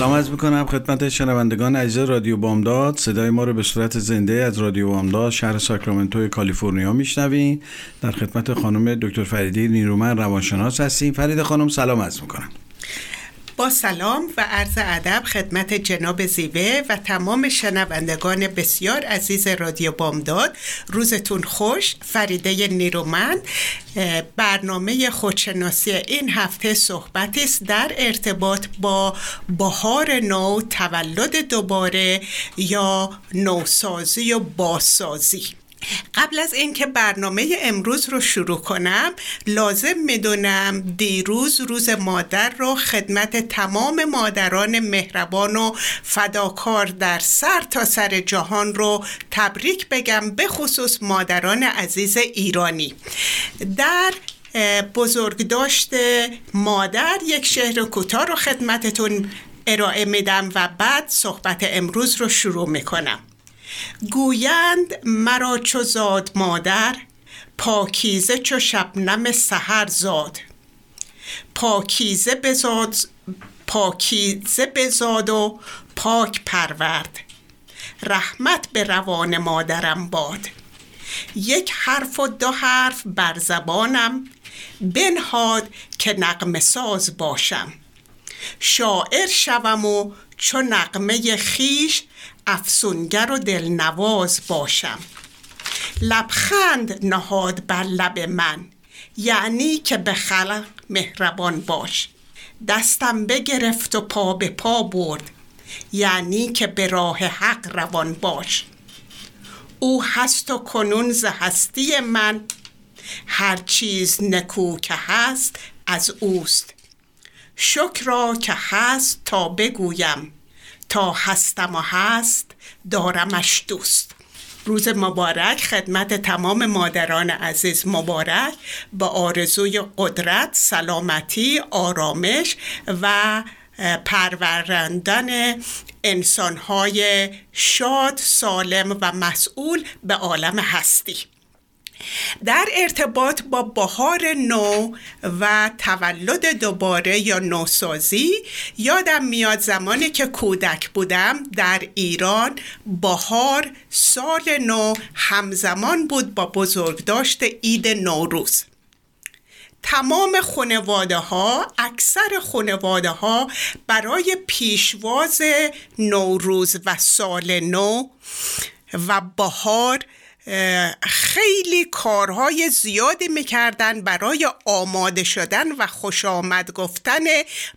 سلام از می‌کنم خدمت شنوندگان عزیز رادیو بامداد. صدای ما رو به صورت زنده از رادیو بامداد شهر ساکرامنتو کالیفرنیا میشنوین. در خدمت خانم دکتر فریدی نیرومن روانشناس هستیم. فرید خانم سلام از می‌کنم. با سلام و عرض ادب خدمت جناب زیوه و تمام شنوندگان بسیار عزیز رادیو بامداد. روزتون خوش فریده نیرومند. برنامه خودشناسی این هفته صحبتی است در ارتباط با بهار نو تولد دوباره یا نوسازی و باسازی قبل از اینکه برنامه امروز رو شروع کنم لازم می‌دونم دیروز روز مادر رو خدمت تمام مادران مهربان و فداکار در سر تا سر جهان رو تبریک بگم به خصوص مادران عزیز ایرانی. در بزرگداشت مادر یک شهر کوتاه رو خدمتتون ارائه میدم و بعد صحبت امروز رو شروع می‌کنم. گویند مرا چو زاد مادر پاکیزه چو شبنم سحر زاد. پاکیزه بزاد پاکیزه بزاد و پاک پرورد. رحمت به روان مادرم باد. یک حرف و دو حرف بر زبانم بنهاد که نقم ساز باشم. شاعر شوم و چو نقمه خیش افسونگر و دلنواز باشم. لبخند نهاد بر لب من یعنی که به خلق مهربان باش. دستم بگرفت و پا به پا برد یعنی که به راه حق روان باش. او هست و کنون ز هستی من. هر چیز نکو که هست از اوست. شکر که هست تا بگویم. تا هستم و هست دارمش دوست. روز مبارک خدمت تمام مادران عزیز مبارک. با آرزوی قدرت سلامتی آرامش و پروراندن انسانهای شاد سالم و مسئول به عالم هستی. در ارتباط با بهار نو و تولد دوباره یا نوسازی یادم میاد زمانی که کودک بودم در ایران بهار سال نو همزمان بود با بزرگداشت عید نوروز. تمام خانواده ها اکثر خانواده ها برای پیشواز نوروز و سال نو و بهار خیلی کارهای زیادی می‌کردن برای آماده شدن و خوش آمد گفتن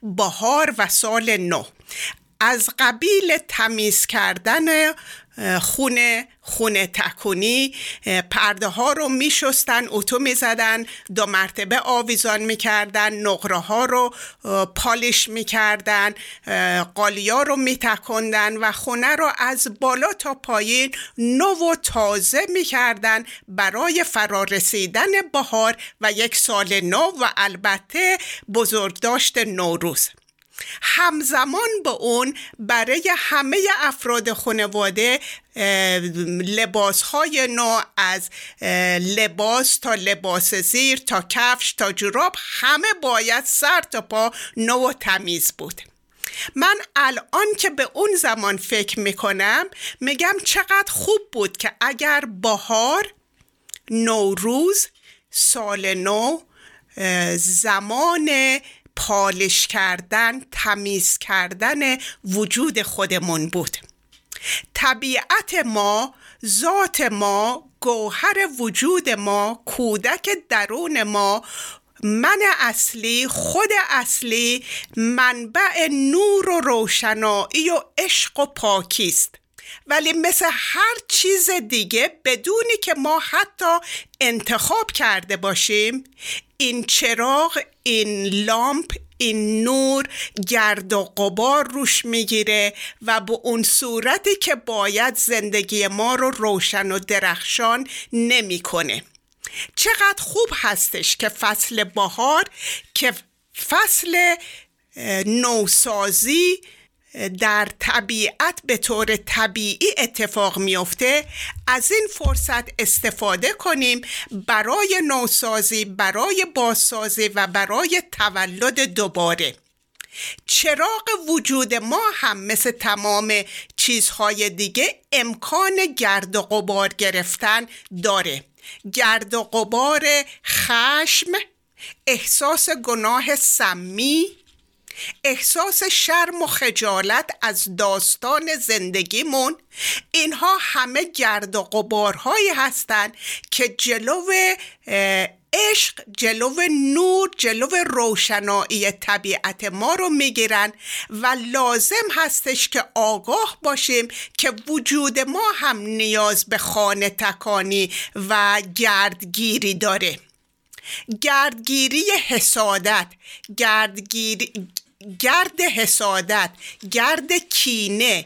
بهار و سال نو. از قبیل تمیز کردن خونه خونه تکونی پرده ها رو می شستن اتو می زدن دو مرتبه آویزان می کردن نقره ها رو پالش می کردن قالیا رو می تکندن و خونه رو از بالا تا پایین نو و تازه می کردن برای فرارسیدن بهار و یک سال نو و البته بزرگداشت نوروز. همزمان با اون برای همه افراد خانواده لباس های نو از لباس تا لباس زیر تا کفش تا جراب همه باید سر تا پا نو و تمیز بود. من الان که به اون زمان فکر می‌کنم میگم چقدر خوب بود که اگر بهار نوروز سال نو زمان پالش کردن تمیز کردن وجود خودمون بود. طبیعت ما ذات ما گوهر وجود ما کودک درون ما من اصلی خود اصلی منبع نور و روشنایی و عشق و پاکی است. ولی مثل هر چیز دیگه بدونی که ما حتی انتخاب کرده باشیم این چراغ این لامپ این نور گرد و قبار روش می‌گیره و به اون صورتی که باید زندگی ما رو روشن و درخشان نمی‌کنه. چقدر خوب هستش که فصل بهار که فصل نوسازی در طبیعت به طور طبیعی اتفاق میفته از این فرصت استفاده کنیم برای نوسازی برای بازسازی و برای تولد دوباره. چراغ وجود ما هم مثل تمام چیزهای دیگه امکان گرد و غبار گرفتن داره. گرد و غبار خشم احساس گناه سمی احساس شرم و خجالت از داستان زندگیمون. اینها همه گرد و قبارهایی هستند که جلو عشق جلو نور جلو روشنایی طبیعت ما رو می‌گیرن و لازم هستش که آگاه باشیم که وجود ما هم نیاز به خانه تکانی و گردگیری داره. گردگیری حسادت گردگیری گرد حسادت گرد کینه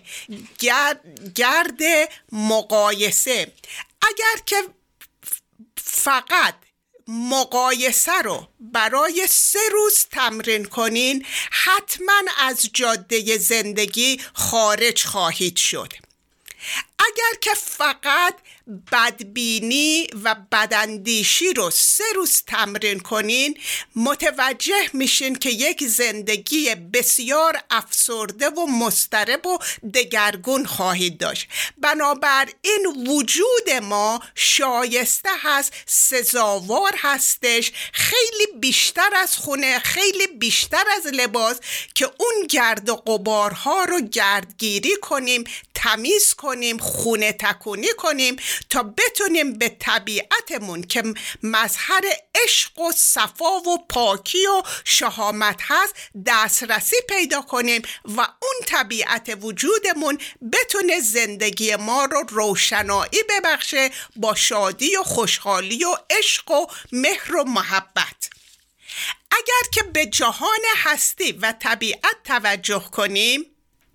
گرد, گرد مقایسه. اگر که فقط مقایسه رو برای سه روز تمرین کنین حتما از جاده زندگی خارج خواهید شد. اگر که فقط بدبینی و بداندیشی رو سه روز تمرین کنین متوجه میشین که یک زندگی بسیار افسرده و مسترب و دگرگون خواهید داشت. بنابراین وجود ما شایسته هست سزاوار هستش خیلی بیشتر از خونه خیلی بیشتر از لباس که اون گرد و قبارها رو گردگیری کنیم تمیز کنیم خونه تکونی کنیم تا بتونیم به طبیعتمون که مظهر عشق و صفا و پاکی و شهامت هست دسترسی پیدا کنیم و اون طبیعت وجودمون بتونه زندگی ما رو روشنایی ببخشه با شادی و خوشحالی و عشق و مهر و محبت. اگر که به جهان هستی و طبیعت توجه کنیم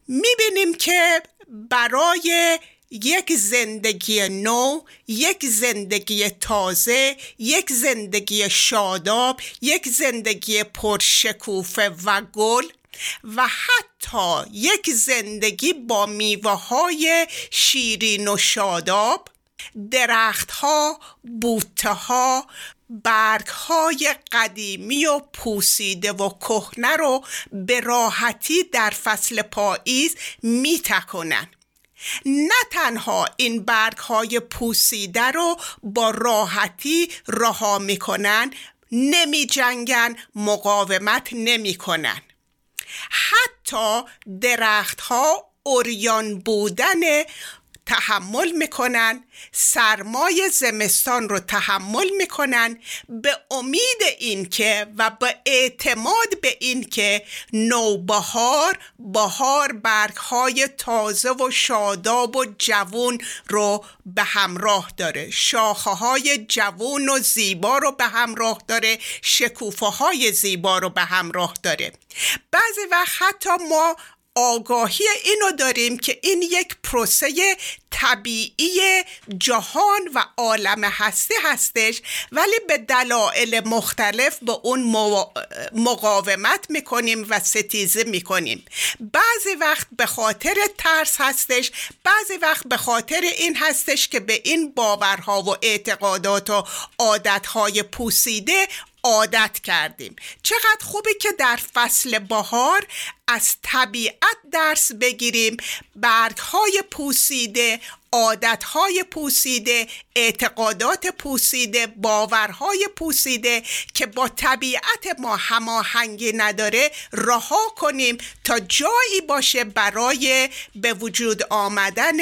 می‌بینیم که برای یک زندگی نو یک زندگی تازه یک زندگی شاداب یک زندگی پرشکوفه و گل و حتی یک زندگی با میوه های شیرین و شاداب درختها بوته ها برگ های قدیمی و پوسیده و کهنه رو به راحتی در فصل پاییز می تکنن. نه تنها این برگ های پوسیده رو با راحتی رها می‌کنن نمی جنگن مقاومت نمی کنن. حتی درخت ها اوریان بودن تحمل می‌کنن سرمای زمستان رو تحمل می‌کنن به امید اینکه و به اعتماد به اینکه نوبهار بهار برگ های تازه و شاداب و جوون رو به همراه داره. شاخه های جوون و زیبا رو به همراه داره شکوفه های زیبا رو به همراه داره. بعضی وقت حتی ما آگاهی اینو داریم که این یک پروسه طبیعی جهان و عالم هستی هستش ولی به دلایل مختلف به اون مقاومت می‌کنیم و ستیزه می‌کنیم. بعضی وقت به خاطر ترس هستش بعضی وقت به خاطر این هستش که به این باورها و اعتقادات و عادتهای پوسیده عادت کردیم. چقدر خوبه که در فصل بهار از طبیعت درس بگیریم. برگ های پوسیده عادتهای پوسیده اعتقادات پوسیده باورهای پوسیده که با طبیعت ما هماهنگی نداره رها کنیم تا جایی باشه برای به وجود آمدن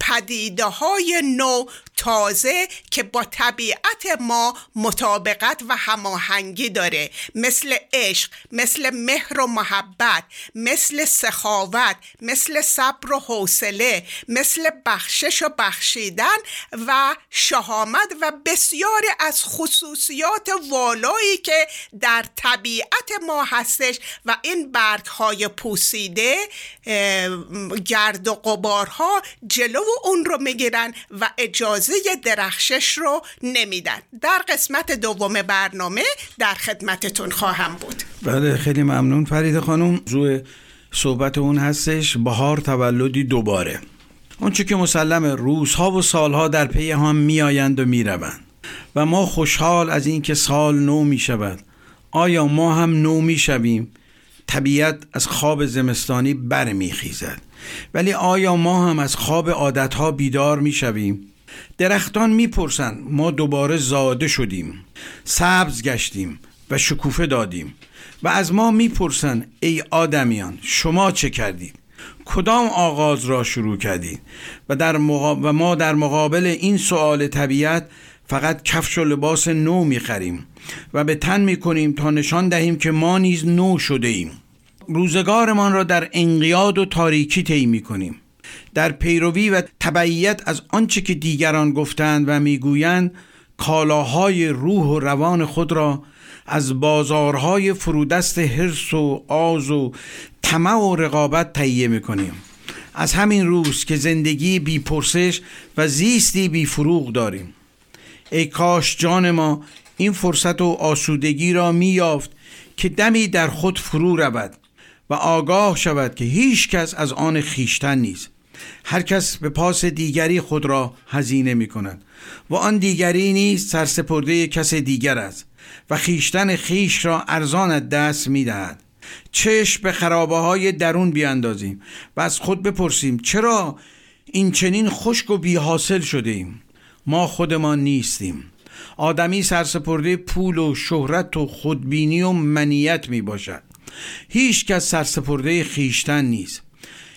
پدیده های نو تازه که با طبیعت ما مطابقت و هماهنگی داره. مثل عشق مثل مهر و محبت مثل سخاوت مثل صبر و حوصله مثل بخشش و بخشیدن و شهامت و بسیاری از خصوصیات والایی که در طبیعت ما هستش و این برگ های پوسیده گرد و قبارها جلو اون رو می‌گیرن و اجازه درخشش رو نمیدن. در قسمت دوم برنامه در خدمتتون خواهم بود. بله خیلی ممنون فرید خانم. روی صحبت اون هستش. بهار تولدی دوباره. اونچه که مسلم روزها و سالها در پی هم میآیند و می‌روند. و ما خوشحال از اینکه سال نو می شود آیا ما هم نو می شویم طبیعت از خواب زمستانی برمیخیزد. ولی آیا ما هم از خواب عادتها بیدار می شویم درختان می‌پرسند ما دوباره زاده شدیم سبز گشتیم و شکوفه دادیم و از ما می‌پرسند ای آدمیان شما چه کردید کدام آغاز را شروع کردید و, در و ما در مقابل این سؤال طبیعت فقط کفش و لباس نو می‌خریم و به تن می‌کنیم تا نشان دهیم که ما نیز نو شده ایم روزگارمان را در انقیاد و تاریکی طی می‌کنیم. در پیروی و تبعیت از آنچه که دیگران گفتند و می‌گویند کالاهای روح و روان خود را از بازارهای فرودست حرس و آز و طمع و رقابت تهیه می‌کنیم. از همین روز که زندگی بی پرسش و زیستی بی فروغ داریم. ای کاش جان ما این فرصت و آسودگی را میافت که دمی در خود فرو رود و آگاه شود که هیچ کس از آن خیشتن نیست. هر کس به پاس دیگری خود را هزینه می کند و آن دیگری نیست سرسپرده کس دیگر است و خیشتن خیش را ارزان دست می دهد چشم به خرابه های درون بیاندازیم و از خود بپرسیم چرا این چنین خشک و بی حاصل شده ایم؟ ما خودمان نیستیم. آدمی سرسپرده پول و شهرت و خودبینی و منیت می باشد هیچ کس سرسپرده خیشتن نیست.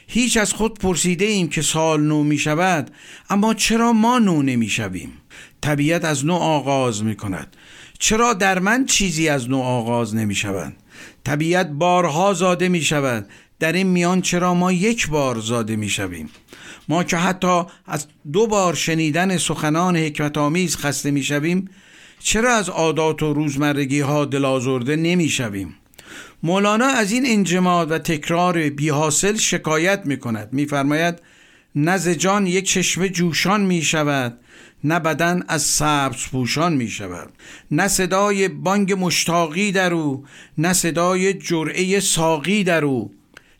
هیچ از خود پرسیده ایم که سال نو می شود اما چرا ما نو نمی شویم طبیعت از نو آغاز می کند چرا در من چیزی از نو آغاز نمی شود طبیعت بارها زاده می شود در این میان چرا ما یک بار زاده می شویم ما که حتی از دو بار شنیدن سخنان حکمت آمیز خسته می شویم چرا از عادات و روزمرگی ها دلازرده نمی شویم مولانا از این انجماد و تکرار بی حاصل شکایت می کند می فرماید جان یک چشمه جوشان می شود نه بدن از سبز پوشان می شود نه صدای بانگ مشتاقی در او نه صدای جرعه ساقی در او.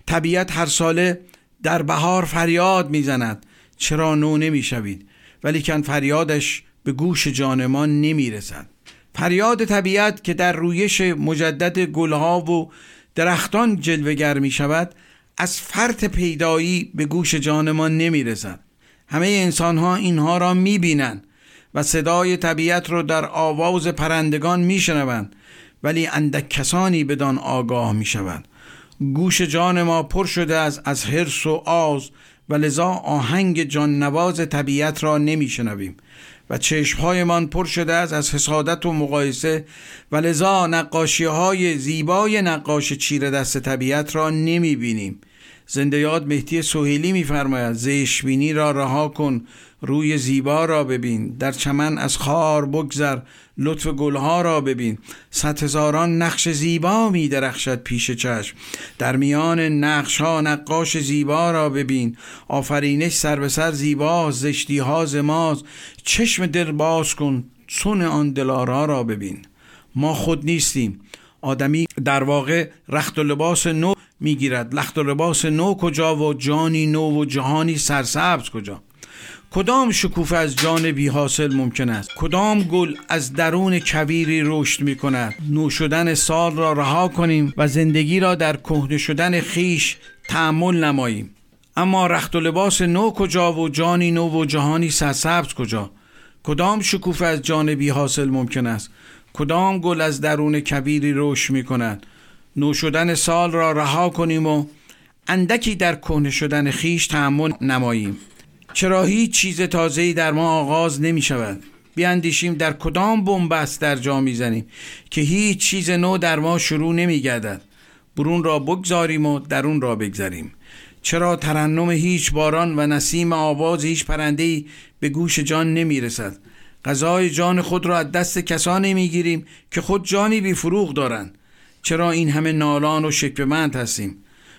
طبیعت هر ساله در بهار فریاد می‌زند چرا نو نمی شوید ولی کن فریادش به گوش جان ما نمی رسد فریاد طبیعت که در رویش مجدد گلها و درختان جلوگر می شود از فرط پیدایی به گوش جان ما نمی رسد همه انسان ها اینها را می بینند و صدای طبیعت را در آواز پرندگان می شنوند ولی اندک کسانی بدان آگاه می شوند گوش جان ما پر شده از از حرس و آز و لذا آهنگ جان نواز طبیعت را نمی شنویم و چشمهایمان پر شده است از حسادت و مقایسه و لذا نقاشی های زیبای نقاش چیر دست طبیعت را نمی بینیم زنده یاد مهدی سوهیلی میفرماید زشبینی را رها کن روی زیبا را ببین در چمن از خار بگذر لطف گلها را ببین. صد هزاران نقش زیبا می درخشد پیش چشم. در میان نقش ها نقاش زیبا را ببین. آفرینش سر به سر زیبا زشتی ها زماز چشم دل باز کن سون آن دلارا را ببین. ما خود نیستیم. آدمی در واقع رخت و لباس نو می‌گیرد. لخت و لباس نو کجا و جانی نو و جهانی سرسبز کجا؟ کدام شکوفه از جان بی حاصل ممکن است؟ کدام گل از درون کبیری رشد می کند نو شدن سال را رها کنیم و زندگی را در کهنه شدن خیش تحمل نماییم. اما رخت و لباس نو کجا و جانی نو و جهانی سرسبز کجا؟ کدام شکوفه از جان بی حاصل ممکن است؟ کدام گل از درون کبیری رشد می کند نو شدن سال را رها کنیم و اندکی در کهنه شدن خیش تحمل نماییم. چرا هیچ چیز تازه‌ای در ما آغاز نمی شود؟ بیاندیشیم در کدام بنبست در جا می‌زنیم که هیچ چیز نو در ما شروع نمی گردد. برون را بگذاریم و درون را بگذاریم چرا ترنم هیچ باران و نسیم آواز هیچ پرندهی به گوش جان نمی رسد؟ غذای جان خود را از دست کسانی می گیریم که خود جانی بی فروغ دارند. چرا این همه نالان و شکبمند هستیم؟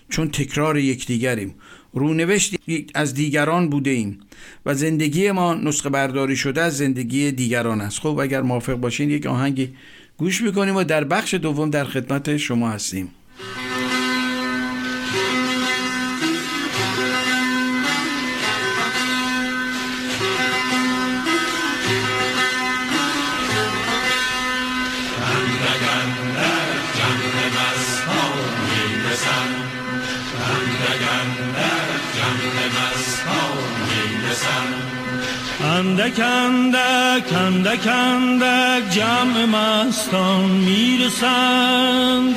چون تکرار یکدیگریم. رونوشت از دیگران بوده ایم و زندگی ما نسخه برداری شده از زندگی دیگران است. خب اگر موافق باشین یک آهنگی گوش می‌کنیم و در بخش دوم در خدمت شما هستیم. اندک اندک اندک اندک جمع مستان می‌رسند.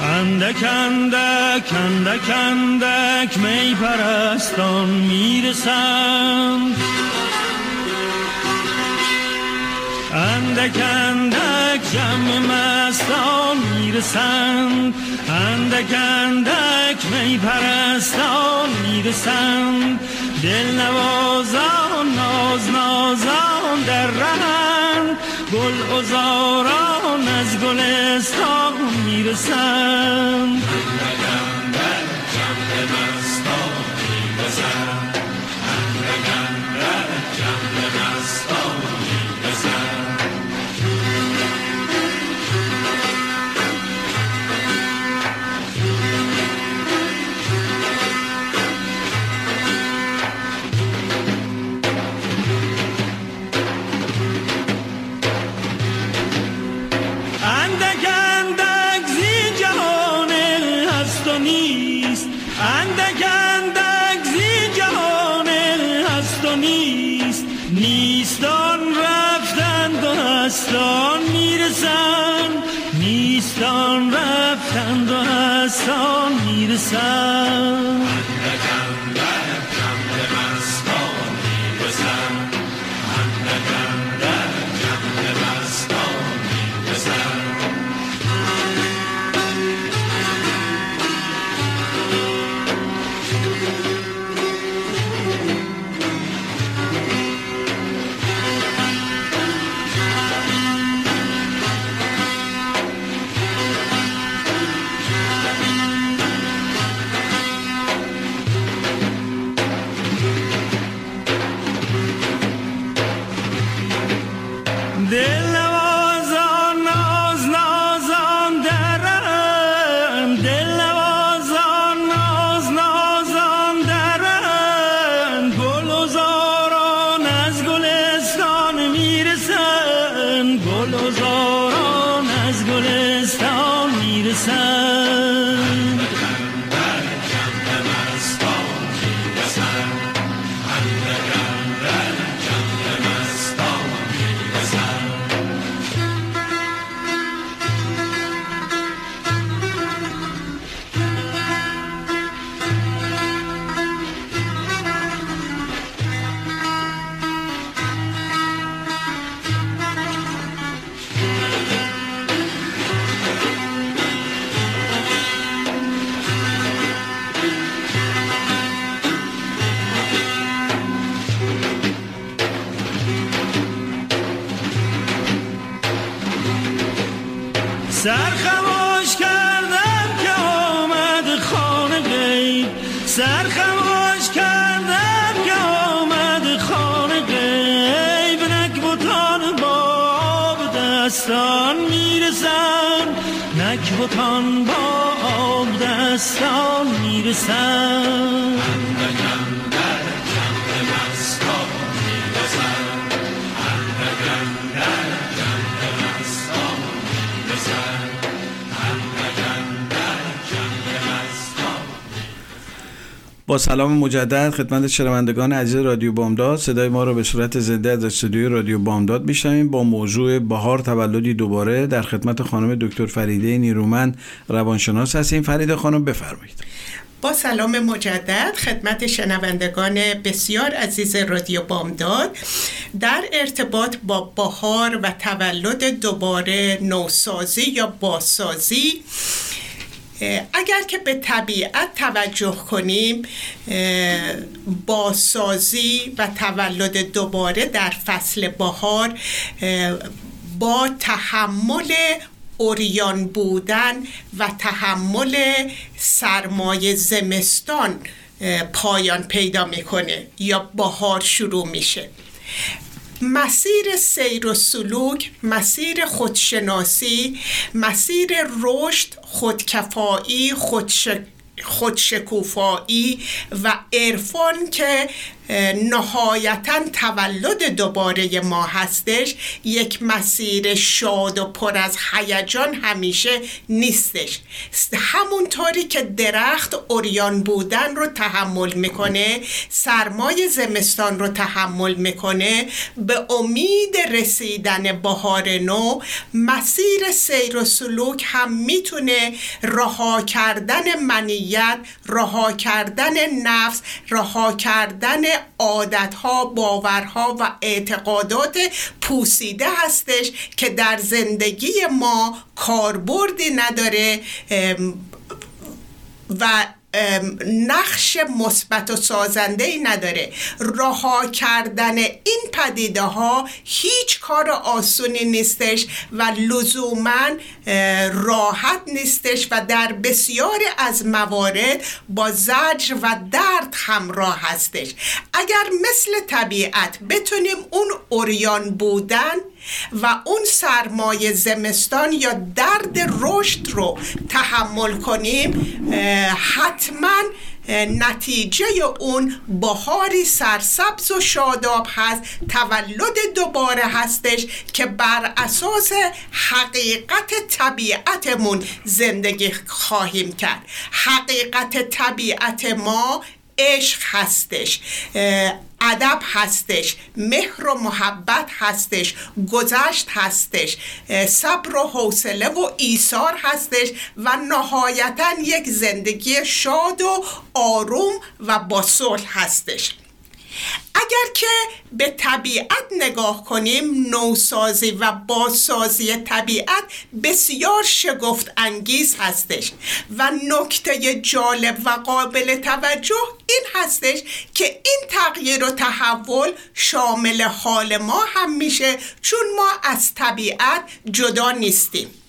اندک اندک اندک اندک می پرستان می‌رسند. اندک اندک جمع مستان می‌رسند. اندک اندک می پرستان می‌رسند. دل نوازان ناز نازان در رهند. گل ازاران از گلستان می‌رسند. sun. با سلام مجدد خدمت شنوندگان عزیز رادیو بامداد. صدای ما رو به صورت زنده از استودیوی رادیو بامداد میشنویم با موضوع بهار تولدی دوباره. در خدمت خانم دکتر فریده نیرومند روانشناس هستیم. فرید خانم بفرمایید. با سلام مجدد خدمت شنوندگان بسیار عزیز رادیو بامداد. در ارتباط با بهار و تولد دوباره نوسازی یا باسازی اگر که به طبیعت توجه کنیم باسازی و تولد دوباره در فصل بهار با تحمل اوریان بودن و تحمل سرمایه زمستان پایان پیدا می‌کنه یا بهار شروع میشه. مسیر سیر و سلوک مسیر خودشناسی مسیر رشد خودکفایی خودش... خودشکوفایی و عرفان که نهایتا تولد دوباره ما هستش. یک مسیر شاد و پر از هیجان همیشه نیستش. همونطوری که درخت اوریان بودن رو تحمل می‌کنه سرمای زمستان رو تحمل می‌کنه. به امید رسیدن بهار نو مسیر سیر و سلوک هم می‌تونه رها کردن منیت رها کردن نفس رها کردن عادتها باورها و اعتقادات پوسیده هستش که در زندگی ما کاربردی نداره و نقش مثبت و سازنده ای نداره. رها کردن این پدیده ها هیچ کار آسونی نیستش و لزوما راحت نیستش و در بسیاری از موارد با زجر و درد همراه هستش. اگر مثل طبیعت بتونیم اون اوریان بودن و اون سرمایه زمستان یا درد رشد رو تحمل کنیم حتما نتیجه اون بهاری سرسبز و شاداب هست تولد دوباره هستش که بر اساس حقیقت طبیعتمون زندگی خواهیم کرد. حقیقت طبیعت ما عشق هستش ادب هستش مهر و محبت هستش گذشت هستش صبر و حوصله و ایثار هستش و نهایتا یک زندگی شاد و آروم و با صلح هستش. اگر که به طبیعت نگاه کنیم نوسازی و بازسازی طبیعت بسیار شگفت انگیز هستش و نکته جالب و قابل توجه این هستش که این تغییر و تحول شامل حال ما هم میشه چون ما از طبیعت جدا نیستیم.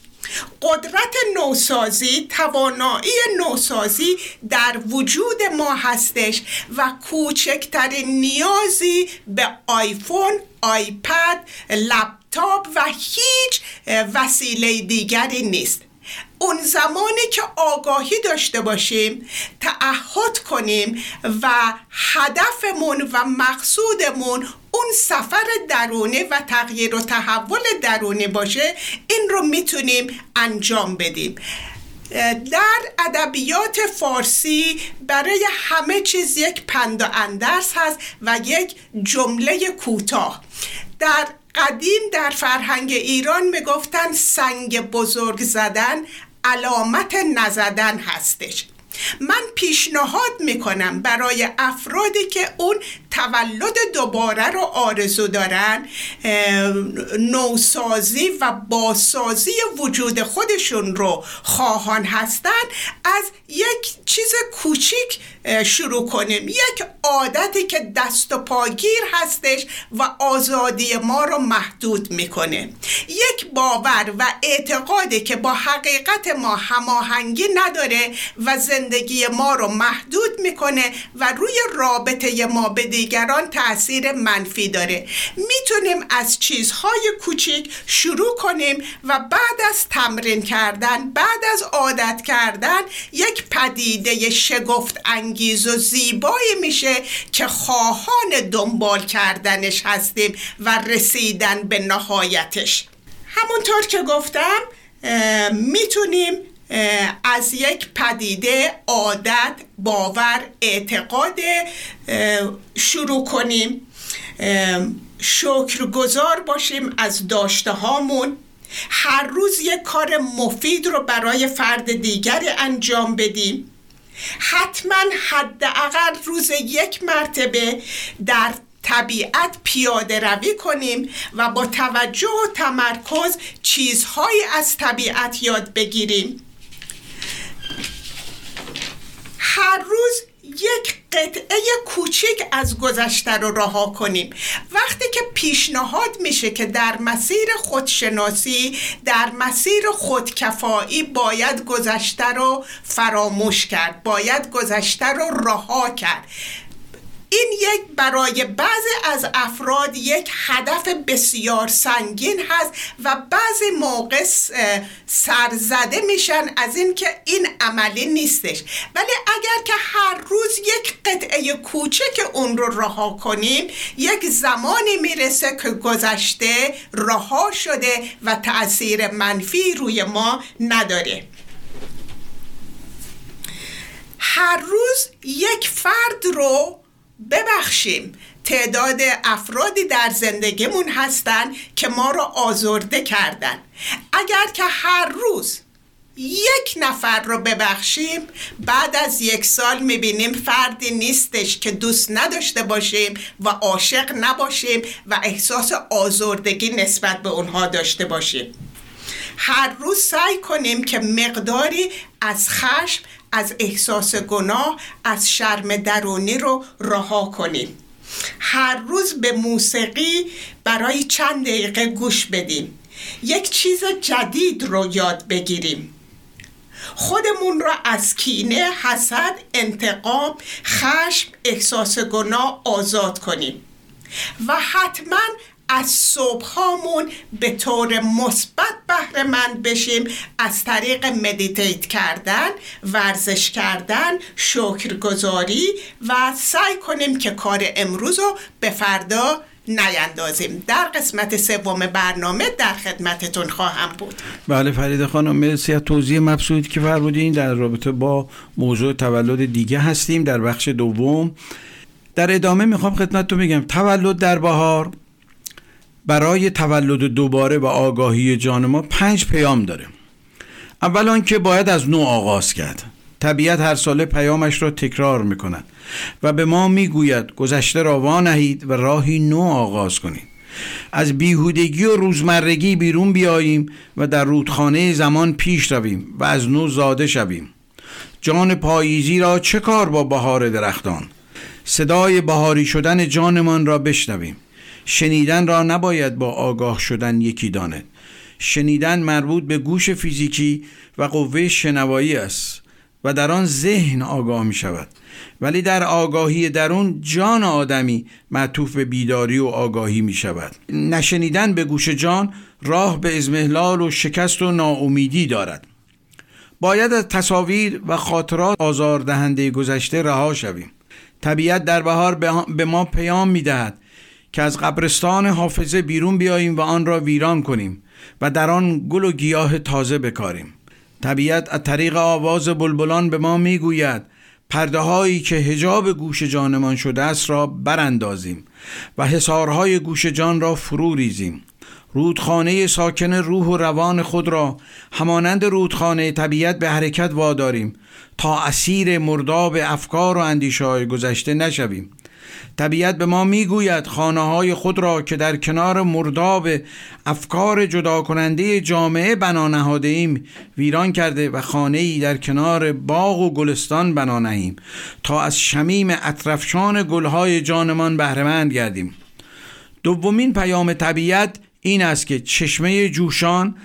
قدرت نوسازی توانایی نوسازی در وجود ما هستش و کوچکترین نیازی به آیفون آیپد لپتاپ و هیچ وسیله دیگری نیست. اون زمانی که آگاهی داشته باشیم تعهد کنیم و هدفمون و مقصودمون اون سفر درونی و تغییر و تحول درونی باشه این رو می‌تونیم انجام بدیم. در ادبیات فارسی برای همه چیز یک پند و اندرس هست و یک جمله کوتاه. در قدیم در فرهنگ ایران می‌گفتن سنگ بزرگ زدن علامت نزدن هستش. من پیشنهاد می‌کنم برای افرادی که اون تولد دوباره رو آرزو دارن نوسازی و باسازی وجود خودشون رو خواهان هستن از یک چیز کوچیک شروع کنیم. یک عادتی که دست و پاگیر هستش و آزادی ما رو محدود می‌کنه. یک باور و اعتقادی که با حقیقت ما هماهنگی نداره و زندگی ما رو محدود می‌کنه و روی رابطه ما به دیگران تاثیر منفی داره. می‌تونیم از چیزهای کوچیک شروع کنیم و بعد از تمرین کردن بعد از عادت کردن یک پدیده شگفت انگیز و زیبایی میشه که خواهان دنبال کردنش هستیم و رسیدن به نهایتش. همونطور که گفتم می‌تونیم از یک پدیده عادت باور اعتقاد شروع کنیم. شکرگزار باشیم از داشته هامون هر روز یک کار مفید رو برای فرد دیگری انجام بدیم. حتما حداقل روز یک مرتبه در طبیعت پیاده روی کنیم و با توجه و تمرکز چیزهایی از طبیعت یاد بگیریم. هر روز یک قطعه کوچک از گذشته رو رها کنیم. وقتی که پیشنهاد میشه که در مسیر خودشناسی در مسیر خودکفایی باید گذشته رو فراموش کرد باید گذشته رو رها کرد. این یک برای بعضی از افراد یک هدف بسیار سنگین هست و بعضی موقع سرزده میشن از اینکه این عملی نیستش. ولی اگر که هر روز یک قطعه کوچک اون رو رها کنیم یک زمانی می‌رسه که گذشته رها شده و تاثیر منفی روی ما نداره. هر روز یک فرد رو ببخشیم. تعداد افرادی در زندگیمون هستن که ما را آزرده کردن. اگر که هر روز یک نفر رو ببخشیم بعد از یک سال می‌بینیم فردی نیستش که دوست نداشته باشیم و عاشق نباشیم و احساس آزردگی نسبت به اونها داشته باشیم. هر روز سعی کنیم که مقداری از خشم از احساس گناه از شرم درونی رو رها کنیم. هر روز به موسیقی برای چند دقیقه گوش بدیم. یک چیز جدید رو یاد بگیریم. خودمون را از کینه، حسد، انتقام، خشم، احساس گناه آزاد کنیم. و حتما از صبح هامون به طور مثبت بهره مند بشیم. از طریق مدیتیت کردن ورزش کردن شکرگزاری و سعی کنیم که کار امروز رو به فردا نیندازیم. در قسمت سوم برنامه در خدمتتون خواهم بود. بله فرید خانم مرسی از توضیح مبسوطی که فرمودین. در رابطه با موضوع تولد دیگه هستیم در بخش دوم. در ادامه می‌خوام خدمتتون بگم تولد در بهار. برای تولد دوباره و آگاهی جان ما پنج پیام داره. اول که باید از نو آغاز کرد. طبیعت هر ساله پیامش را تکرار می‌کند و به ما می‌گوید گذشته را وانهید و راهی نو آغاز کنید. از بیهودگی و روزمرگی بیرون بیاییم و در رودخانه زمان پیش رویم و از نو زاده شویم. جان پاییزی را چه کار با بهار درختان؟ صدای بهاری شدن جانمان را بشنویم. شنیدن را نباید با آگاه شدن یکی داند. شنیدن مربوط به گوش فیزیکی و قوه شنوایی است و در آن ذهن آگاه می شود ولی در آگاهی درون جان آدمی معطوف به بیداری و آگاهی می شود نشنیدن به گوش جان راه به ازمهلال و شکست و ناامیدی دارد. باید از تصاویر و خاطرات آزاردهنده گذشته رها شویم. طبیعت در بهار به ما پیام می دهد که از قبرستان حافظه بیرون بیاییم و آن را ویران کنیم و در آن گل و گیاه تازه بکاریم. طبیعت از طریق آواز بلبلان به ما می‌گوید پرده هایی که هجاب گوش جانمان شده است را براندازیم و حسارهای گوش جان را فرو ریزیم. رودخانه ساکن روح و روان خود را همانند رودخانه طبیعت به حرکت واداریم تا اسیر مرداب افکار و اندیشه های گذشته نشویم. طبیعت به ما می‌گوید خانه های خود را که در کنار مرداب افکار جدا کننده جامعه بنا نهاده ایم ویران کرده و خانه ای در کنار باغ و گلستان بنا نهیم. تا از شمیم اطرفشان گلهای جانمان بهرهمند گردیم. دومین پیام طبیعت این است که چشمه جوشان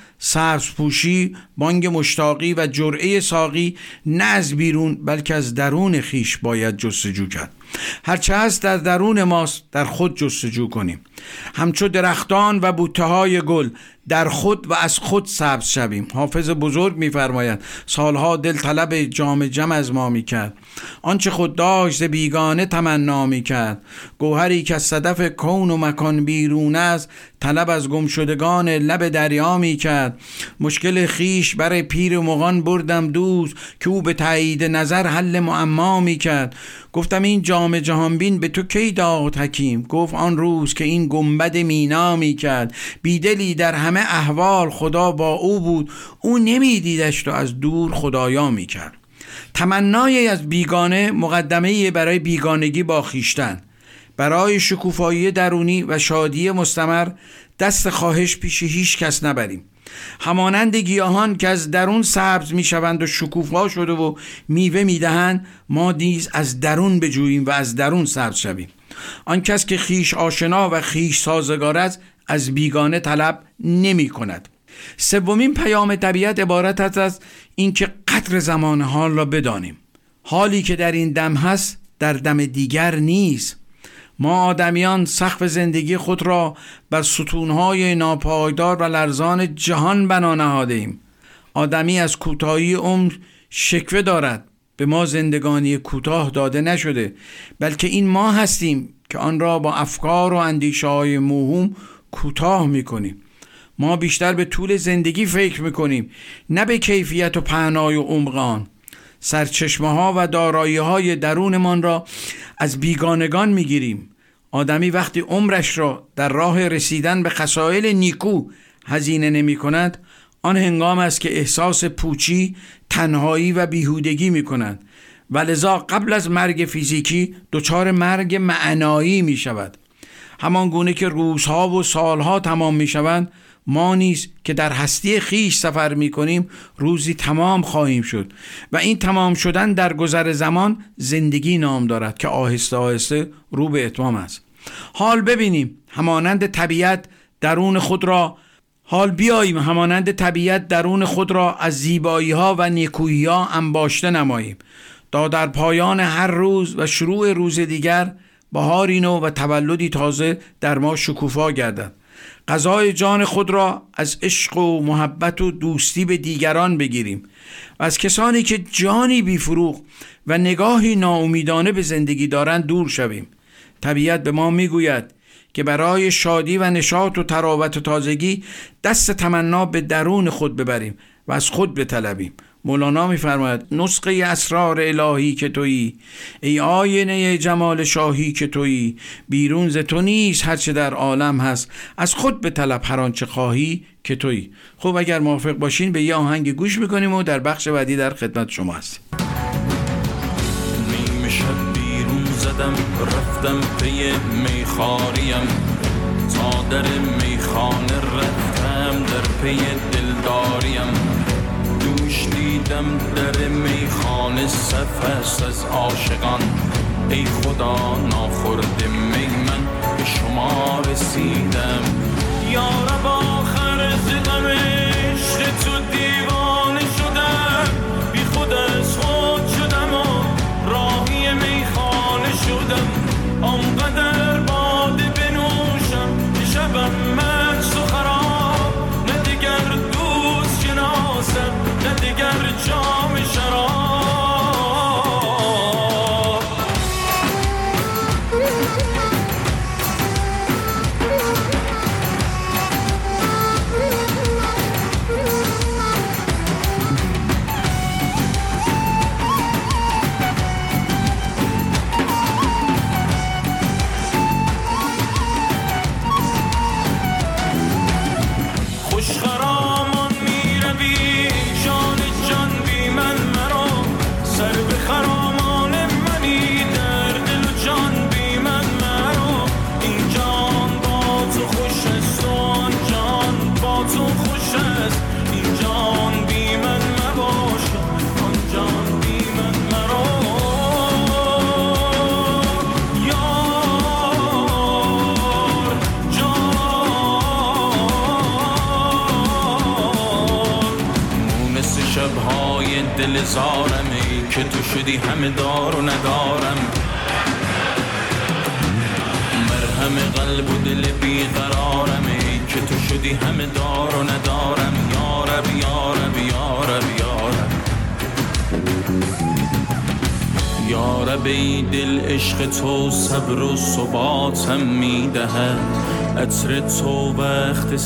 پوشی، بانگ مشتاقی و جرعه ساقی نه از بیرون بلکه از درون خیش باید جستجو کرد. هرچه هست در درون ماست در خود جستجو کنیم. همچو درختان و بوته های گل در خود و از خود سبز شویم. حافظ بزرگ میفرماید سالها دل طلب جام جم از ما می‌کرد. آنچه خود داشت بیگانه تمنا می‌کرد. گوهری که از صدف کون و مکان بیرون است طلب از گمشدگان لب دریا می‌کرد. مشکل خیش برای پیر مغان بردم دوست که او به تایید نظر حل معما می‌کرد. گفتم این جام جهانبین به تو کی داد حکیم؟ گفت آن روز که این گنبد مینا می‌کرد. بیدلی در همه احوال خدا با او بود. او نمیدیدش تو از دور خدایا می‌کرد. تمنای از بیگانه مقدمه برای بیگانگی با خیشتن. برای شکوفایی درونی و شادی مستمر دست خواهش پیش هیچ کس نبریم. همانند گیاهان که از درون سبز می شوند و شکوفا شده و میوه می دهند ما نیز از درون بجوییم و از درون سبز شویم. آن کس که خیش آشنا و خیش سازگار است از بیگانه طلب نمی کند سومین پیام طبیعت عبارت است از اینکه قدر زمان حال را بدانیم. حالی که در این دم هست در دم دیگر نیست. ما آدمیان سقف زندگی خود را بر ستونهای ناپایدار و لرزان جهان بنا نهاده آدمی از کوتاهی عمر شکوه دارد. به ما زندگانی کوتاه داده نشده. بلکه این ما هستیم که آن را با افکار و اندیشه های موهوم کوتاه می‌کنیم. ما بیشتر به طول زندگی فکر می‌کنیم نه به کیفیت و پهنای و عمق آن. سرچشمه ها و دارایی های درونمان را از بیگانگان می‌گیریم. آدمی وقتی عمرش را در راه رسیدن به خسائل نیکو هزینه نمی کند آن هنگام است که احساس پوچی، تنهایی و بیهودگی می کند و لذا قبل از مرگ فیزیکی دچار مرگ معنایی می شود همان گونه که روزها و سالها تمام می شوند ما نیز که در هستی خیش سفر می کنیم روزی تمام خواهیم شد. و این تمام شدن در گذر زمان زندگی نام دارد که آهسته آهسته رو به اتمام است. حال ببینیم همانند طبیعت درون خود را حال بیاییم همانند طبیعت درون خود را از زیبایی ها و نیکویی ها انباشته نماییم. تا در پایان هر روز و شروع روز دیگر بهاری نو و تولدی تازه در ما شکوفا گردد. غذای جان خود را از عشق و محبت و دوستی به دیگران بگیریم و از کسانی که جانی بیفروغ و نگاهی ناامیدانه به زندگی دارند دور شویم. طبیعت به ما می‌گوید که برای شادی و نشاط و تراوت و تازگی دست تمنا به درون خود ببریم و از خود بطلبیم. مولانا میفرماید نسخه اسرار الهی که تویی ای آینه جمال شاهی که تویی بیرون ز تو نیست هرچه در عالم هست از خود به طلب هر آنچه خواهی که تویی. خب اگر موافق باشین به یه آهنگ گوش می‌کنیم و در بخش بعدی در خدمت شما هستیم. بیرون زدم رفتم پی میخاریم. تا در میخانه رفتم در پی دلداریم. دیدم در میخانه صف از عاشقان. ای خدا ناخورده می من به شما رسیدم. یارب آخر از غم تو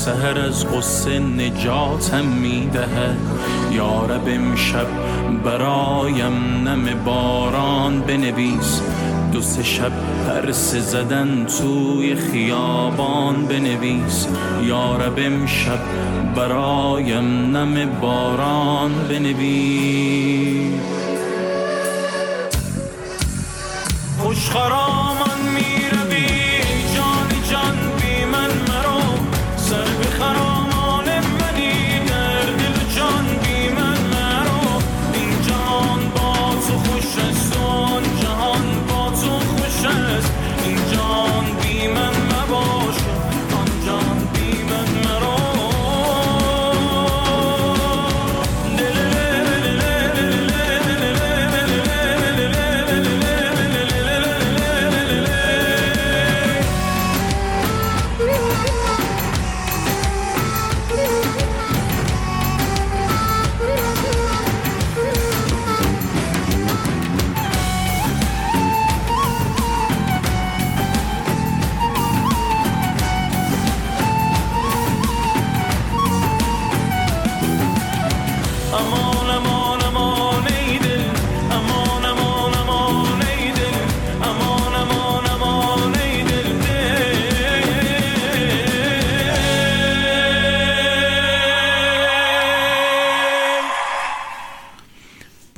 سهر از قصه نجاتم می‌دهد. یارب امشب برایم نم باران بنویس. دو سه شب پرس زدن توی خیابان بنویس. یارب امشب برایم نم باران بنویس. خوشخرام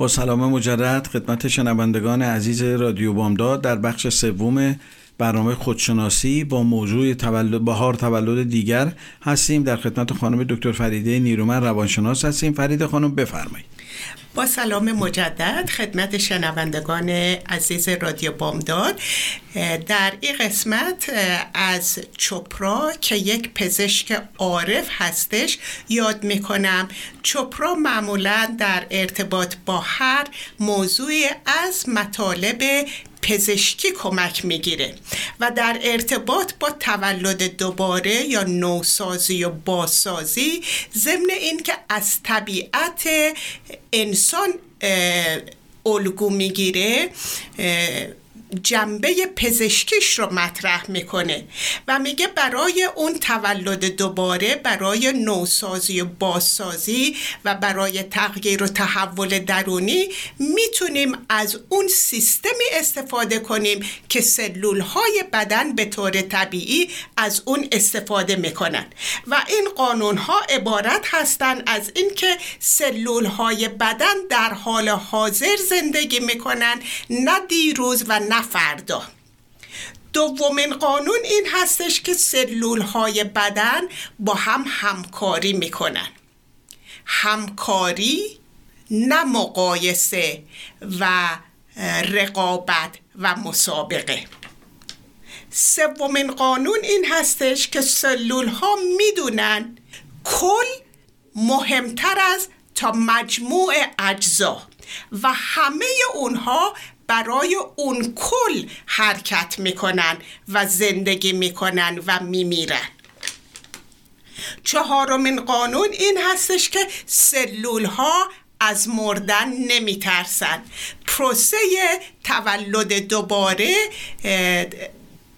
سلام مجرد خدمت شنوندگان عزیز رادیو بامداد در بخش سوم برنامه خودشناسی با موضوع تولد بهار تولد دیگر هستیم. در خدمت خانم دکتر فریده نیرومن روانشناس هستیم. فرید خانم بفرمایید. با سلام مجدد خدمت شنوندگان عزیز رادیو بامداد. در این قسمت از چوپرا که یک پزشک عارف هستش یاد می‌کنم. چوپرا معمولا در ارتباط با هر موضوعی از مطالب پزشکی کمک می‌گیره و در ارتباط با تولد دوباره یا نوسازی و باسازی ضمن اینکه از طبیعت انسان الگو می‌گیره جنبه پزشکیش رو مطرح می‌کنه و میگه برای اون تولد دوباره برای نوسازی و بازسازی و برای تغییر و تحول درونی می‌تونیم از اون سیستمی استفاده کنیم که سلول های بدن به طور طبیعی از اون استفاده می‌کنن. و این قانون ها عبارت هستند از اینکه سلول های بدن در حال حاضر زندگی می‌کنن نه دیروز و نه فردا. دومین قانون این هستش که سلول های بدن با هم همکاری می‌کنن. همکاری نه مقایسه و رقابت و مسابقه. سومین قانون این هستش که سلول ها می‌دونن کل مهمتر از تا مجموع اجزا و همه اونها برای اون کل حرکت می‌کنن و زندگی می‌کنن و میمیرن. چهارمین قانون این هستش که سلول ها از مردن نمیترسن. پروسه تولد دوباره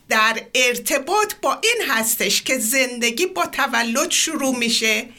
در ارتباط با این هستش که زندگی با تولد شروع میشه.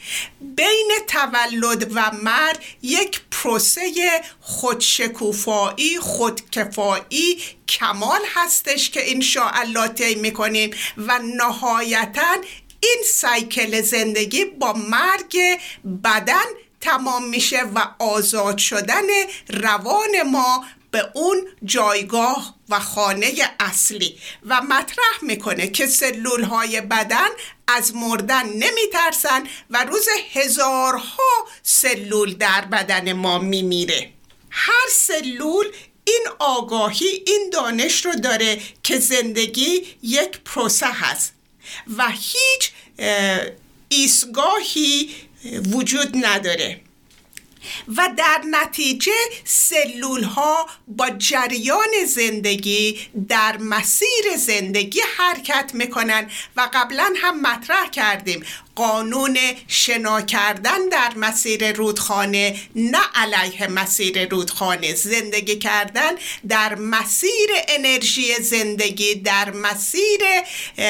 بین تولد و مرگ یک پروسه خودشکوفایی خودکفایی کمال هستش که انشاءالله طی می‌کنیم و نهایتا این سایکل زندگی با مرگ بدن تمام میشه و آزاد شدن روان ما به اون جایگاه و خانه اصلی و مطرح می‌کنه که سلول های بدن از مردن نمیترسن و روز هزارها سلول در بدن ما میمیره. هر سلول این آگاهی این دانش رو داره که زندگی یک پروسه هست و هیچ ایستگاهی وجود نداره. و در نتیجه سلول ها با جریان زندگی در مسیر زندگی حرکت می‌کنن و قبلا هم مطرح کردیم. قانون شنا کردن در مسیر رودخانه نه علیه مسیر رودخانه. زندگی کردن در مسیر انرژی زندگی در مسیر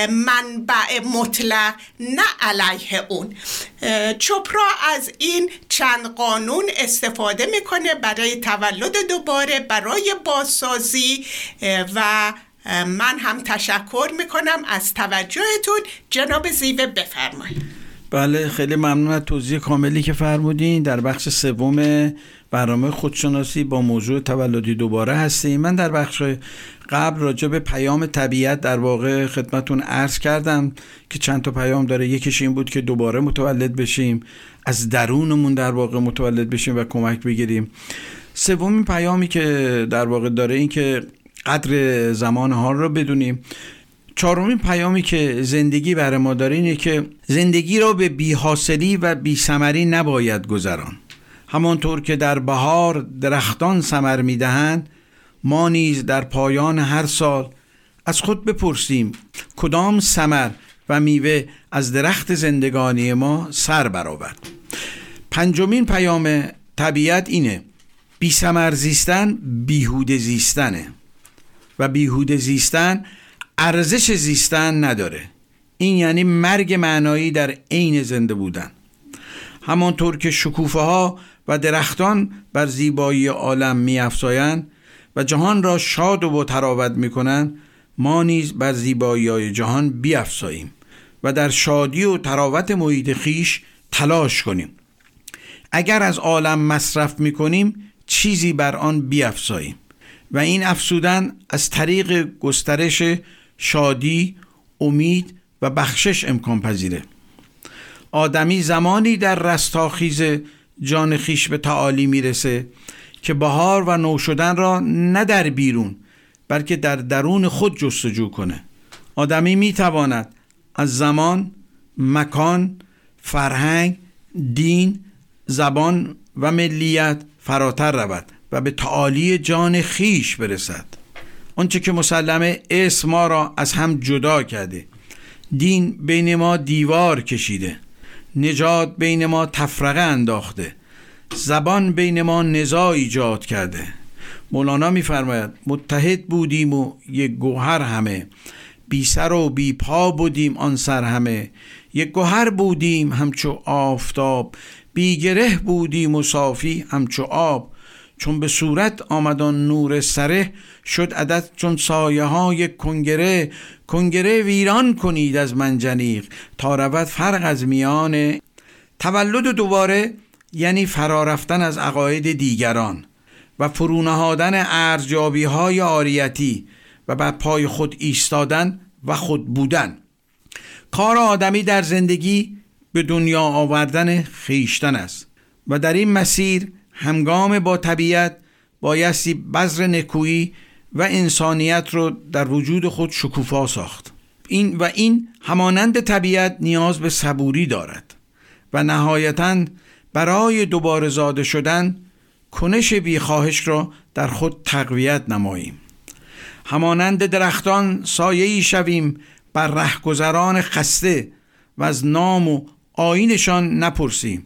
منبع مطلق نه علیه اون. چوپرا از این چند قانون استفاده می‌کنه برای تولد دوباره برای بازسازی و من هم تشکر می‌کنم. از توجهتون جناب زیوه بفرمایید. بله خیلی ممنون از توضیح کاملی که فرمودین. در بخش سوم برنامه خودشناسی با موضوع تولدی دوباره هستیم. من در بخش قبل راجع به پیام طبیعت در واقع خدمتون عرض کردم که چند تا پیام داره. یکیش این بود که دوباره متولد بشیم از درونمون در واقع متولد بشیم و کمک بگیریم. سومین پیامی که در واقع داره این که قدر زمان ها رو بدونیم. چهارمین پیامی که زندگی برای ما داره اینه که زندگی را به بیحاصلی و بیثمری نباید گذران. همانطور که در بهار درختان ثمر می‌دهند ما نیز در پایان هر سال از خود بپرسیم کدام ثمر و میوه از درخت زندگانی ما سر برآورد پنجمین پیام طبیعت اینه بی سمر زیستن بیهوده زیستنه. و بیهوده زیستن ارزش زیستن نداره. این یعنی مرگ معنایی در عین زنده بودن. همانطور که شکوفه ها و درختان بر زیبایی عالم می افزایند و جهان را شاد و تراوت می کنند ما نیز بر زیبایی های جهان بیافزاییم و در شادی و تراوت محیط خیش تلاش کنیم. اگر از عالم مصرف می کنیم چیزی بر آن بیافزاییم و این افسودن از طریق گسترش شادی امید و بخشش امکان پذیره. آدمی زمانی در رستاخیز جان خیش به تعالی می‌رسه که بهار و نو شدن را نه در بیرون بلکه در درون خود جستجو کنه. آدمی می‌تواند از زمان مکان فرهنگ دین زبان و ملیت فراتر رود و به تعالی جان خیش برسد. آنچه که مسلمه اسم ما را از هم جدا کرده. دین بین ما دیوار کشیده. نجات بین ما تفرقه انداخته. زبان بین ما نزاع ایجاد کرده. مولانا میفرماید متحد بودیم و یک گوهر همه. بی سر و بی پا بودیم آن سر همه. یک گوهر بودیم همچو آفتاب. بی گره بودیم و صافی همچو آب. چون به صورت آمدان نور سره شد عدد چون سایه های کنگره. کنگره ویران کنید از منجنیق تا رود فرق از میان تولد دوباره یعنی فرارفتن از عقاید دیگران و فرونهادن ارزیابی های آریتی و بر پای خود ایستادن و خود بودن. کار آدمی در زندگی به دنیا آوردن خیشتن است و در این مسیر همگام با طبیعت بایستی بذر نکویی و انسانیت رو در وجود خود شکوفا ساخت. این و این همانند طبیعت نیاز به صبوری دارد و نهایتا برای دوباره زاده شدن کنش بیخواهش را در خود تقویت نماییم. همانند درختان سایه شویم بر رهگذران خسته و از نام و آینشان نپرسیم.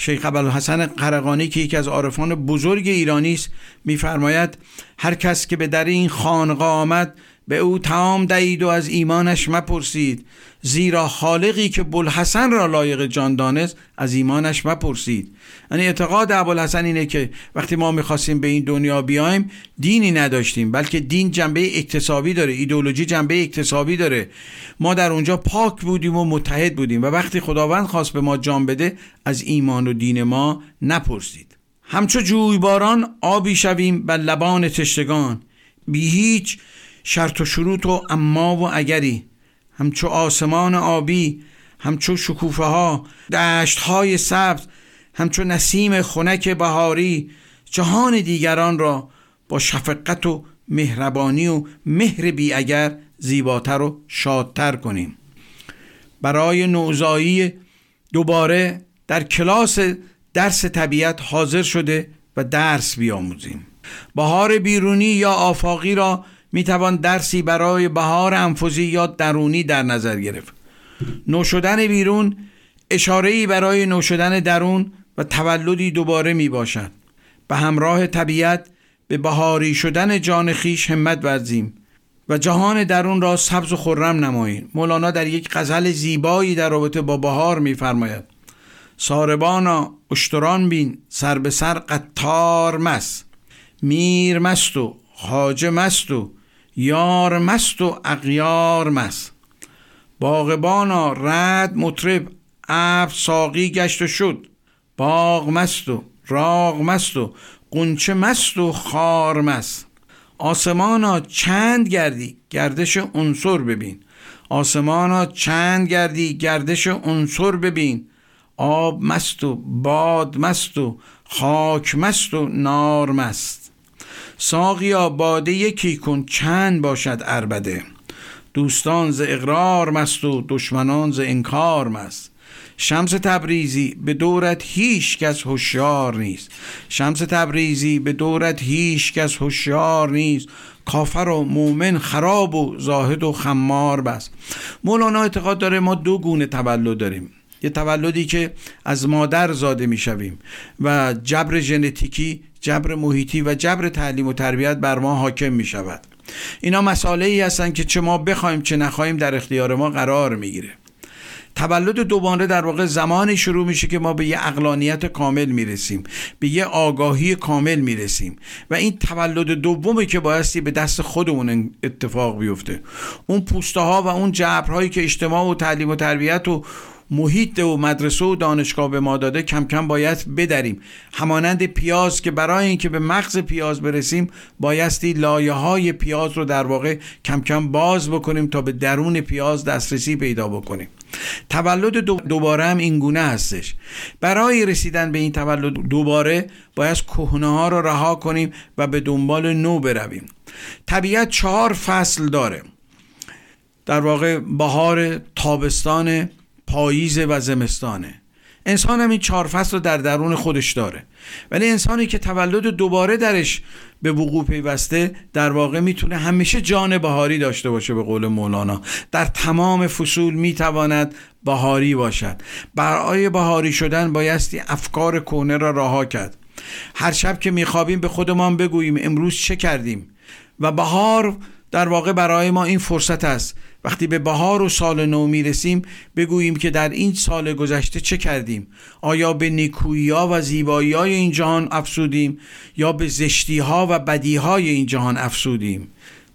شیخ ابوالحسن قرقانی که یکی از عارفان بزرگ ایرانی است میفرماید هر کس که به در این خانقاه آمد به او تمام دهید و از ایمانش مپرسید. زیرا خالقی که بلحسن را لایق جان دانست از ایمانش مپرسید. یعنی اعتقاد ابوالحسن اینه که وقتی ما می‌خواستیم به این دنیا بیایم دینی نداشتیم بلکه دین جنبه اکتسابی داره ایدولوژی جنبه اکتسابی داره. ما در اونجا پاک بودیم و متحد بودیم و وقتی خداوند خواست به ما جان بده از ایمان و دین ما نپرسید. همچو جویباران آبی شویم بر لبان تشتگان بی هیچ شرط و شروط و اما و اگری. همچو آسمان آبی همچو شکوفه ها دشت های سبز همچو نسیم خنک بهاری جهان دیگران را با شفقت و مهربانی و مهر بی اگر زیباتر و شادتر کنیم. برای نوزایی دوباره در کلاس درس طبیعت حاضر شده و درس بیاموزیم. بهار بیرونی یا آفاقی را می‌توان درسی برای بهار انفوزی یا درونی در نظر گرفت. نوشدن بیرون اشاره برای نوشدن درون و تولدی دوباره می باشد به همراه طبیعت به بهاری شدن جان خیش همت ورزیم و جهان درون را سبز و خرم نماییم. مولانا در یک غزل زیبایی در رابطه با بهار میفرماید. ساربانا اشتران بین سر به سر قطار مست. میر مست و خاجه مست و یار مست و اغیار مست. باغبانا رد مطرب ابر ساقی گشت و شد. باغ مست و راغ مست و قنچه مست و خار مست. آسمانا چند گردی گردش عنصر ببین. آسمانا چند گردی گردش عنصر ببین. آب مست و باد مست و خاک مست و نار مست. ساقیا باده یکی کن چند باشد اربده دوستان ز اقرار مست و دشمنان ز انکار مست. شمس تبریزی به دورت هیچ کس هوشیار نیست. شمس تبریزی به دورت هیچ کس هوشیار نیست. کافر و مؤمن خراب و زاهد و خمار بس مولانا اعتقاد داره ما دو گونه تولد داریم. یه تولدی که از مادر زاده می‌شویم و جبر ژنتیکی جبر محیطی و جبر تعلیم و تربیت بر ما حاکم می شود اینا مسائله ای هستن که چه ما بخوایم چه نخواهیم در اختیار ما قرار می‌گیره. تولد دوباره در واقع زمانی شروع میشه که ما به یه اقلانیت کامل می‌رسیم به یه آگاهی کامل می‌رسیم و این تولد دومه که بایستی به دست خودمون اتفاق بیفته. اون پوسته ها و اون جبرهایی که اجتماع و تعلیم و تربیت و محیط و مدرسه و دانشگاه به ما داده کم کم باید بدریم. همانند پیاز که برای اینکه به مغز پیاز برسیم بایستی لایه های پیاز رو در واقع کم کم باز بکنیم تا به درون پیاز دسترسی پیدا بکنیم. تولد دوباره هم این گونه هستش. برای رسیدن به این تولد دوباره باید کهنه ها رو رها کنیم و به دنبال نو برویم. طبیعت چهار فصل داره. در واقع بهار تابستان پاییز و زمستانه. انسان هم این چهار فصل رو در درون خودش داره. ولی انسانی که تولد دوباره درش به وقوع پیوسته در واقع می‌تونه همیشه جان بهاری داشته باشه به قول مولانا. در تمام فصول می‌تواند بهاری باشد. برای بهاری شدن بایستی افکار کهنه را رها کرد. هر شب که میخوابیم به خودمان بگوییم امروز چه کردیم؟ و بهار در واقع برای ما این فرصت است وقتی به بهار و سال نو می‌رسیم بگوییم که در این سال گذشته چه کردیم؟ آیا به نیکویی ها و زیبایی های این جهان افسودیم؟ یا به زشتی ها و بدی های این جهان افسودیم؟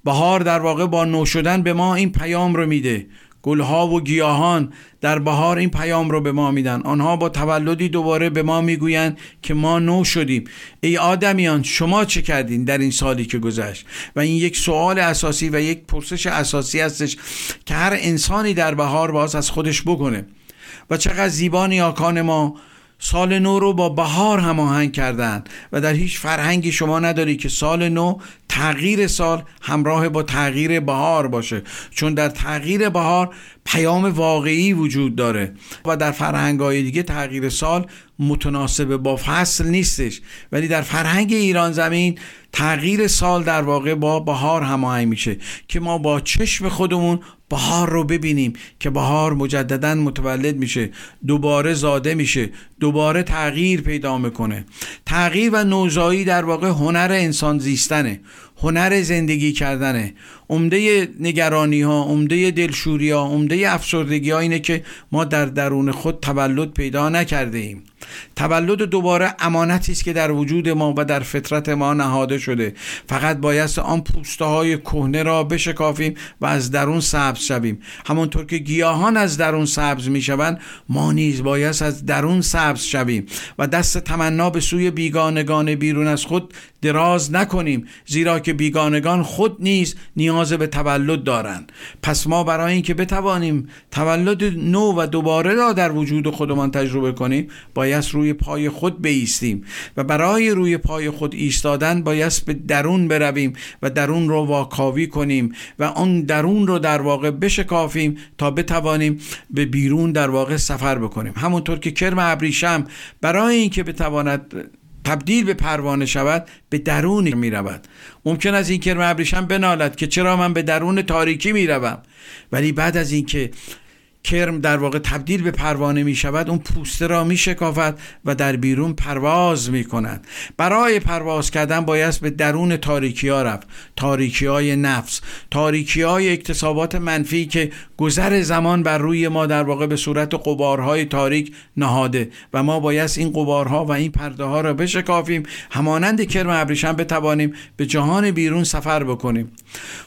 بهار در واقع با نو شدن به ما این پیام رو میده. گلها و گیاهان در بهار این پیام رو به ما میدن. آنها با تولدی دوباره به ما می‌گویند که ما نو شدیم. ای آدمیان شما چه کردین در این سالی که گذشت؟ و این یک سوال اساسی و یک پرسش اساسی هستش که هر انسانی در بهار باز از خودش بکنه. و چقدر زیبا نیاکان ما سال نو رو با بهار هماهنگ کردن و در هیچ فرهنگی شما نداری که سال نو تغییر سال همراه با تغییر بهار باشه. چون در تغییر بهار پیام واقعی وجود داره و در فرهنگ های دیگه تغییر سال متناسب با فصل نیستش. ولی در فرهنگ ایران زمین تغییر سال در واقع با بهار هماهنگ میشه که ما با چشم خودمون بهار رو ببینیم که بهار مجددا متولد میشه دوباره زاده میشه دوباره تغییر پیدا می‌کنه. تغییر و نوزایی در واقع هنر انسان زیستنه. هنر زندگی کردنه. عمده نگرانی ها عمده دلشوری ها عمده افسردگی ها اینه که ما در درون خود تولد پیدا نکرده ایم. تولد دوباره امانتی است که در وجود ما و در فطرت ما نهاده شده. فقط بایست آن پوسته های کهنه را بشکافیم و از درون سبز شویم. همانطور که گیاهان از درون سبز می‌شوند ما نیز بایست از درون سبز شویم و دست تمنا به سوی بیگانگان بیرون از خود دراز نکنیم زیرا که بیگانگان خود نیز نیاز به تولد دارند. پس ما برای اینکه بتوانیم تولد نو و دوباره را در وجود خودمان تجربه کنیم بایست روی پای خود بیستیم و برای روی پای خود ایستادن بایست به درون برویم و درون رو واکاوی کنیم و آن درون رو در واقع بشکافیم تا بتوانیم به بیرون در واقع سفر بکنیم. همونطور که کرم ابریشم برای اینکه بتواند تبدیل به پروانه شود به درون می رود ممکن است این کرم ابریشم بنالد که چرا من به درون تاریکی می روم ولی بعد از اینکه کرم در واقع تبدیل به پروانه می شود اون پوسته را می شکافد و در بیرون پرواز می کند. برای پرواز کردن باید به درون تاریکی ها رفت. تاریکی های نفس تاریکی های اکتسابات منفی که گذر زمان بر روی ما در واقع به صورت قبارهای تاریک نهاده و ما باید این قبارها و این پرده ها را بشکافیم. همانند کرم ابریشم بتوانیم به جهان بیرون سفر بکنیم.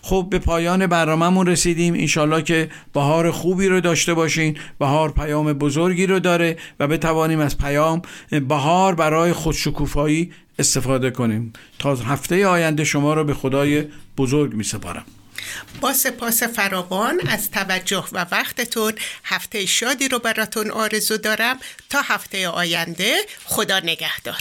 خب به پایان برنامهمون رسیدیم. انشالله که بهار خوبی رو داشته باشین. بهار پیام بزرگی رو داره و بتوانیم از پیام بهار برای خودشکوفایی استفاده کنیم. تا هفته آینده شما رو به خدای بزرگ می سپارم با سپاس فراوان از توجه و وقتتون هفته شادی رو براتون آرزو دارم. تا هفته آینده خدا نگهدار.